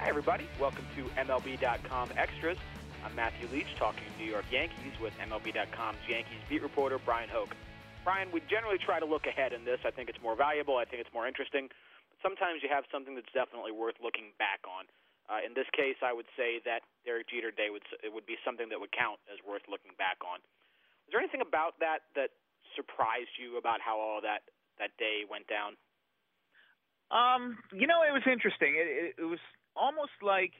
Hi, everybody. Welcome to MLB.com Extras. I'm Matthew Leach talking New York Yankees with MLB.com's Yankees beat reporter Bryan Hoch. Bryan, we generally try to look ahead in this. I think it's more valuable. I think it's more interesting. But sometimes you have something that's definitely worth looking back on. Uh, in this case, I would say that Derek Jeter Day would it would be something that would count as worth looking back on. Is there anything about that that surprised you about how all that that day went down? Um, you know, it was interesting. It, it, it was almost like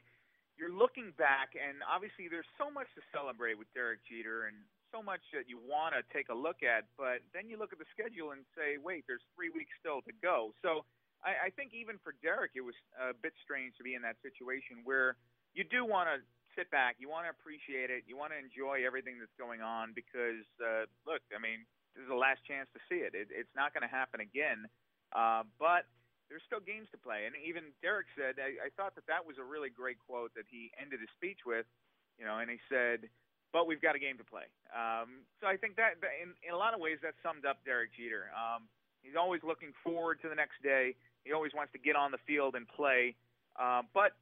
you're looking back, and obviously there's so much to celebrate with Derek Jeter, and so much that you want to take a look at. But then you look at the schedule and say, wait, there's three weeks still to go. So I, I think even for Derek, it was a bit strange to be in that situation where you do want to sit back, you want to appreciate it, you want to enjoy everything that's going on because uh, look, I mean, this is the last chance to see it. it it's not going to happen again. Uh, but there's still games to play. And even Derek said, I, I thought that that was a really great quote that he ended his speech with, you know, and he said, but we've got a game to play. Um, so I think that, in, in a lot of ways that summed up Derek Jeter. Um, he's always looking forward to the next day. He always wants to get on the field and play. Uh, but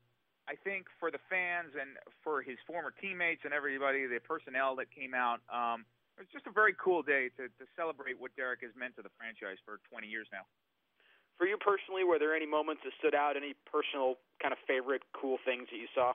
I think for the fans and for his former teammates and everybody, the personnel that came out, um, it was just a very cool day to, to celebrate what Derek has meant to the franchise for 20 years now. For you personally, were there any moments that stood out? Any personal kind of favorite cool things that you saw?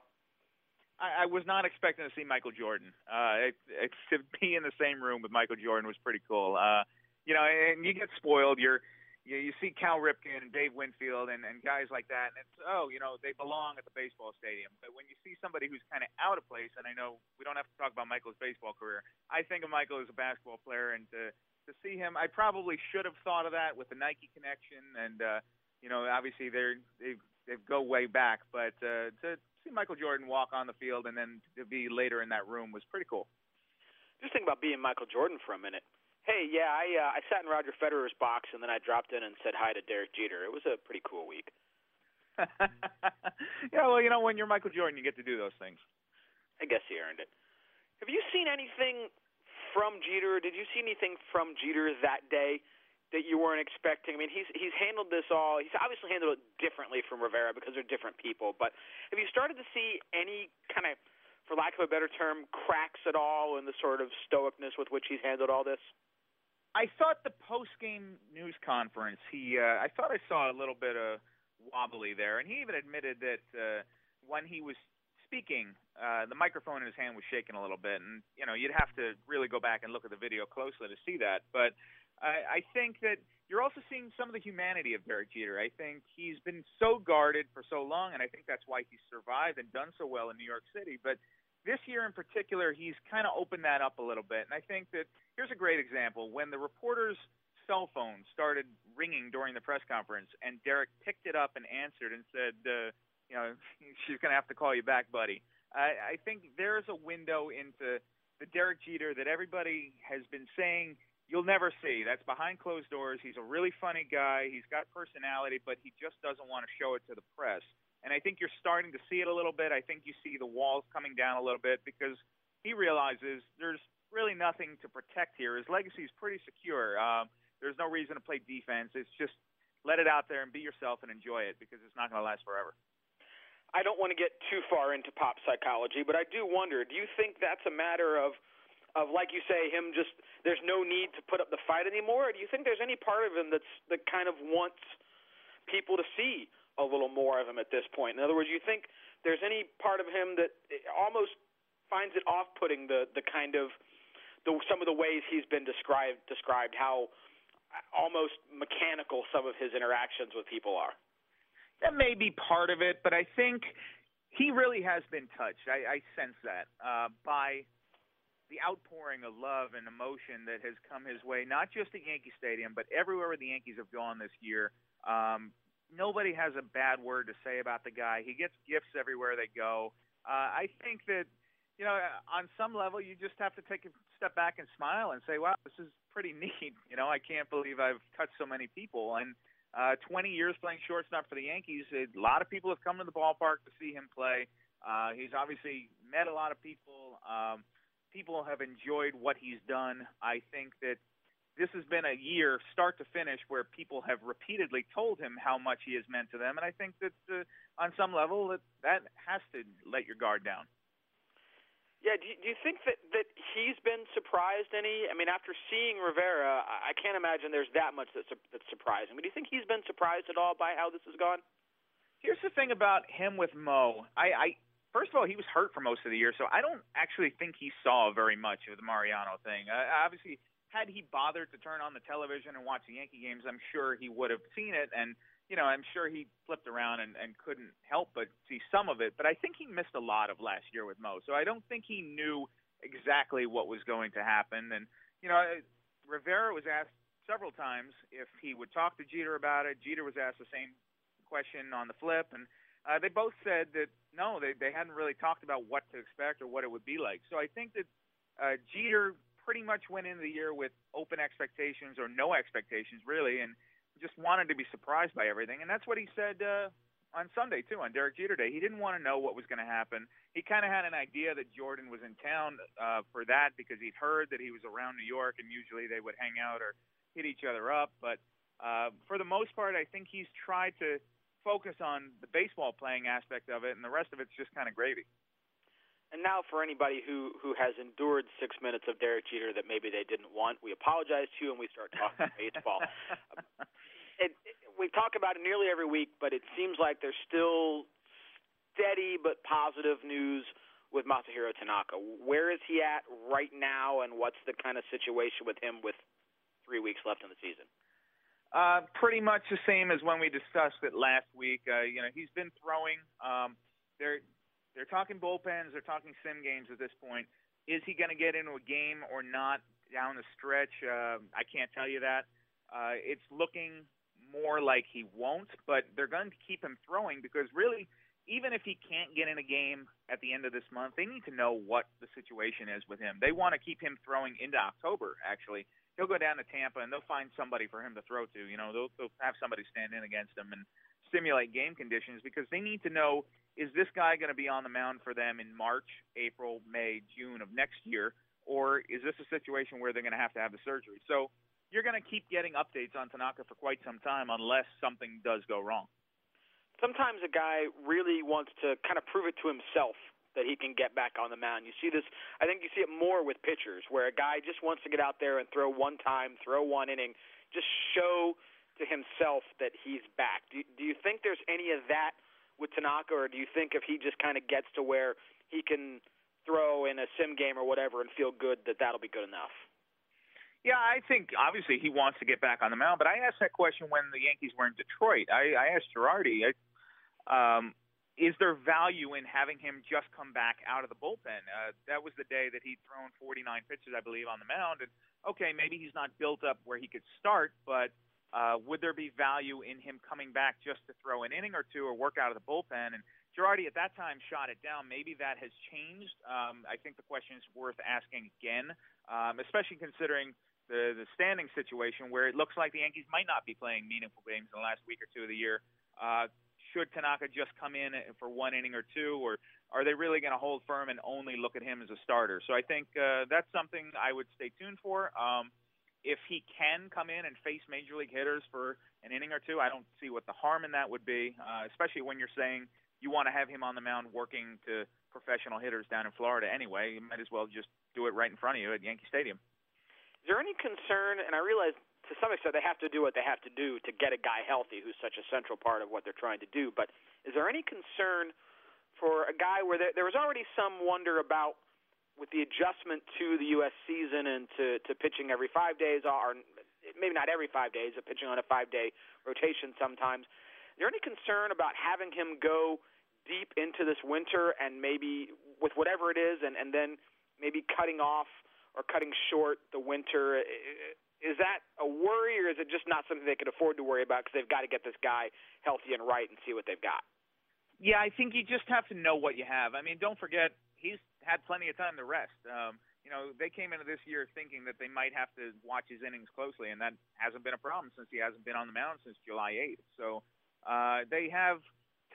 I, I was not expecting to see Michael Jordan. Uh, it, it, to be in the same room with Michael Jordan was pretty cool. Uh, you know, and you get spoiled. You're you, you see Cal Ripken and Dave Winfield and, and guys like that, and it's oh, you know, they belong at the baseball stadium. But when you see somebody who's kind of out of place, and I know we don't have to talk about Michael's baseball career, I think of Michael as a basketball player, and to to see him. I probably should have thought of that with the Nike connection, and uh, you know, obviously they're they they go way back. But uh, to see Michael Jordan walk on the field and then to be later in that room was pretty cool. Just think about being Michael Jordan for a minute. Hey, yeah, I uh, I sat in Roger Federer's box and then I dropped in and said hi to Derek Jeter. It was a pretty cool week. yeah, well, you know, when you're Michael Jordan, you get to do those things. I guess he earned it. Have you seen anything from Jeter? Did you see anything from Jeter that day that you weren't expecting? I mean, he's he's handled this all. He's obviously handled it differently from Rivera because they're different people. But have you started to see any kind of, for lack of a better term, cracks at all in the sort of stoicness with which he's handled all this? I thought the post game news conference, he uh, I thought I saw a little bit of wobbly there, and he even admitted that uh, when he was speaking, uh, the microphone in his hand was shaking a little bit, and you know you'd have to really go back and look at the video closely to see that. But I, I think that you're also seeing some of the humanity of Derek Jeter. I think he's been so guarded for so long, and I think that's why he's survived and done so well in New York City. But this year in particular, he's kind of opened that up a little bit, and I think that here's a great example when the reporters cell phone started ringing during the press conference, and Derek picked it up and answered and said, uh, you know, she's going to have to call you back, buddy. I, I think there's a window into the Derek Jeter that everybody has been saying you'll never see. That's behind closed doors. He's a really funny guy. He's got personality, but he just doesn't want to show it to the press. And I think you're starting to see it a little bit. I think you see the walls coming down a little bit because he realizes there's really nothing to protect here. His legacy is pretty secure. Um, there's no reason to play defense. It's just let it out there and be yourself and enjoy it because it's not going to last forever. I don't want to get too far into pop psychology, but I do wonder, do you think that's a matter of of like you say him just there's no need to put up the fight anymore? Or do you think there's any part of him that's that kind of wants people to see a little more of him at this point? In other words you think there's any part of him that eh, almost finds it off-putting the the kind of the some of the ways he's been described described how eh, almost mechanical some of his interactions with people are that may be part of it, but I think he really has been touched. I, I sense that uh, by the outpouring of love and emotion that has come his way, not just at Yankee Stadium, but everywhere where the Yankees have gone this year. Um, nobody has a bad word to say about the guy. He gets gifts everywhere they go. Uh, I think that you know, on some level, you just have to take a step back and smile and say, "Wow, this is pretty neat." You know, I can't believe I've touched so many people. And uh, 20 years playing shortstop for the Yankees, a lot of people have come to the ballpark to see him play. Uh, he's obviously met a lot of people. Um, people have enjoyed what he's done. I think that this has been a year, start to finish, where people have repeatedly told him how much he has meant to them, and I think that uh, on some level that that has to let your guard down. Yeah, do you, do you think that that he's been surprised any? I mean, after seeing Rivera, I can't imagine there's that much that's that's surprising. But do you think he's been surprised at all by how this has gone? Here's the thing about him with Mo. I, I first of all, he was hurt for most of the year, so I don't actually think he saw very much of the Mariano thing. Uh, obviously, had he bothered to turn on the television and watch the Yankee games, I'm sure he would have seen it and you know, I'm sure he flipped around and, and couldn't help but see some of it. But I think he missed a lot of last year with Mo, so I don't think he knew exactly what was going to happen. And you know, Rivera was asked several times if he would talk to Jeter about it. Jeter was asked the same question on the flip, and uh, they both said that no, they they hadn't really talked about what to expect or what it would be like. So I think that uh, Jeter pretty much went into the year with open expectations or no expectations really, and just wanted to be surprised by everything, and that's what he said uh, on Sunday too, on Derek Jeter Day. He didn't want to know what was going to happen. He kind of had an idea that Jordan was in town uh, for that because he'd heard that he was around New York, and usually they would hang out or hit each other up. But uh, for the most part, I think he's tried to focus on the baseball playing aspect of it, and the rest of it's just kind of gravy. And now, for anybody who who has endured six minutes of Derek Jeter that maybe they didn't want, we apologize to you, and we start talking baseball. it, it, we talk about it nearly every week, but it seems like there's still steady but positive news with Masahiro Tanaka. Where is he at right now, and what's the kind of situation with him with three weeks left in the season? Uh, pretty much the same as when we discussed it last week. Uh, you know, he's been throwing. Um, they're they're talking bullpens. They're talking sim games at this point. Is he going to get into a game or not down the stretch? Uh, I can't tell you that. Uh, it's looking more like he won't, but they're going to keep him throwing because really, even if he can't get in a game at the end of this month, they need to know what the situation is with him. They want to keep him throwing into October. Actually, he'll go down to Tampa and they'll find somebody for him to throw to. You know, they'll, they'll have somebody stand in against him and simulate game conditions because they need to know is this guy going to be on the mound for them in March, April, May, June of next year, or is this a situation where they're going to have to have the surgery? So you're going to keep getting updates on Tanaka for quite some time unless something does go wrong. Sometimes a guy really wants to kind of prove it to himself that he can get back on the mound. You see this, I think you see it more with pitchers, where a guy just wants to get out there and throw one time, throw one inning, just show to himself that he's back. Do, do you think there's any of that with Tanaka, or do you think if he just kind of gets to where he can throw in a sim game or whatever and feel good that that'll be good enough? Yeah, I think obviously he wants to get back on the mound, but I asked that question when the Yankees were in Detroit. I, I asked Girardi, I, um, is there value in having him just come back out of the bullpen? Uh, that was the day that he'd thrown 49 pitches, I believe, on the mound. And okay, maybe he's not built up where he could start, but uh, would there be value in him coming back just to throw an inning or two or work out of the bullpen? And Girardi at that time shot it down. Maybe that has changed. Um, I think the question is worth asking again, um, especially considering the the standing situation where it looks like the Yankees might not be playing meaningful games in the last week or two of the year. Uh, should Tanaka just come in for one inning or two, or are they really going to hold firm and only look at him as a starter? So I think uh, that's something I would stay tuned for. Um, if he can come in and face major league hitters for an inning or two, I don't see what the harm in that would be, uh, especially when you're saying you want to have him on the mound working to professional hitters down in Florida anyway. You might as well just do it right in front of you at Yankee Stadium. Is there any concern, and I realize to some extent they have to do what they have to do to get a guy healthy who's such a central part of what they're trying to do, but is there any concern for a guy where there, there was already some wonder about – with the adjustment to the U.S. season and to, to pitching every five days, or maybe not every five days, but pitching on a five day rotation sometimes, is there any concern about having him go deep into this winter and maybe with whatever it is, and, and then maybe cutting off or cutting short the winter? Is that a worry, or is it just not something they can afford to worry about because they've got to get this guy healthy and right and see what they've got? Yeah, I think you just have to know what you have. I mean, don't forget he's had plenty of time to rest. Um, you know, they came into this year thinking that they might have to watch his innings closely, and that hasn't been a problem since he hasn't been on the mound since July 8th. So uh, they have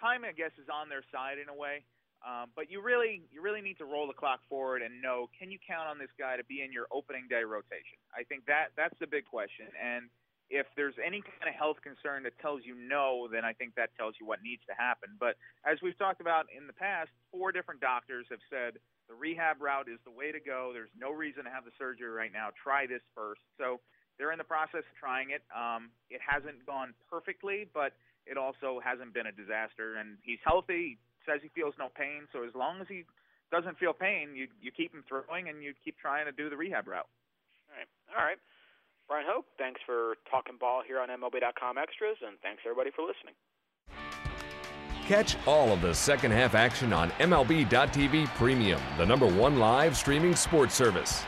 time, I guess, is on their side in a way. Um, but you really, you really need to roll the clock forward and know: can you count on this guy to be in your opening day rotation? I think that that's the big question. And if there's any kind of health concern that tells you no, then I think that tells you what needs to happen. But as we've talked about in the past, four different doctors have said the rehab route is the way to go. There's no reason to have the surgery right now. Try this first. So they're in the process of trying it. Um, it hasn't gone perfectly, but it also hasn't been a disaster. And he's healthy. He says he feels no pain. So as long as he doesn't feel pain, you you keep him throwing and you keep trying to do the rehab route. All right. All right. Bryan Hoch, thanks for talking ball here on MLB.com Extras, and thanks everybody for listening. Catch all of the second half action on MLB.tv Premium, the number one live streaming sports service.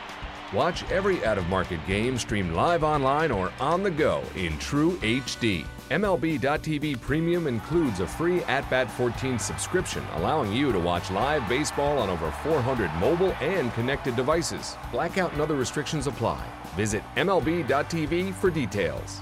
Watch every out of market game streamed live online or on the go in true HD. MLB.tv Premium includes a free At Bat 14 subscription, allowing you to watch live baseball on over 400 mobile and connected devices. Blackout and other restrictions apply. Visit MLB.tv for details.